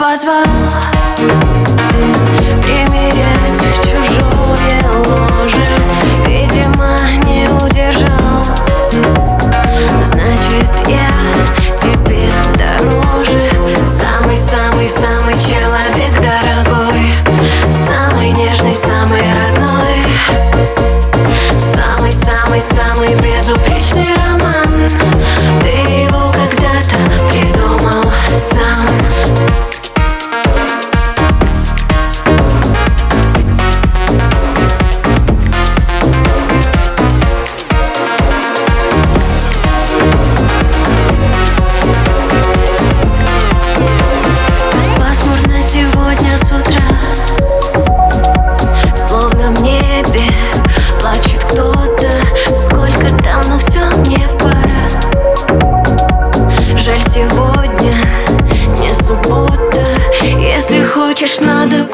позвал Примерять чужое ложе. Видимо, не удержал. Значит, я тебе дороже. Самый-самый-самый человек дорогой. Самый нежный, самый родной. Самый-самый-самый безупречный роман.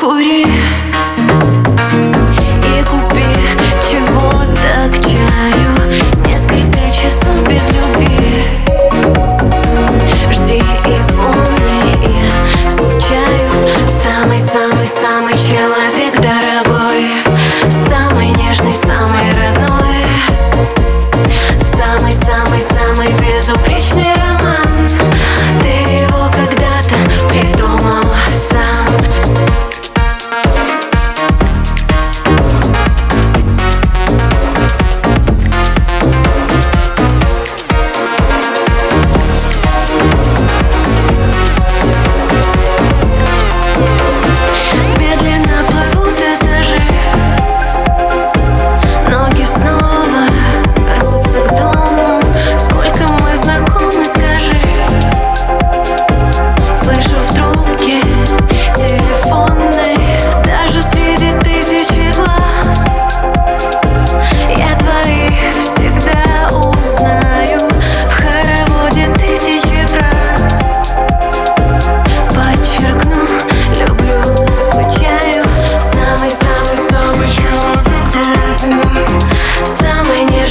Кури и купи чего-то к чаю. Несколько часов без любви. Жди и помни, я скучаю. Самый-самый-самый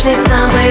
is summer.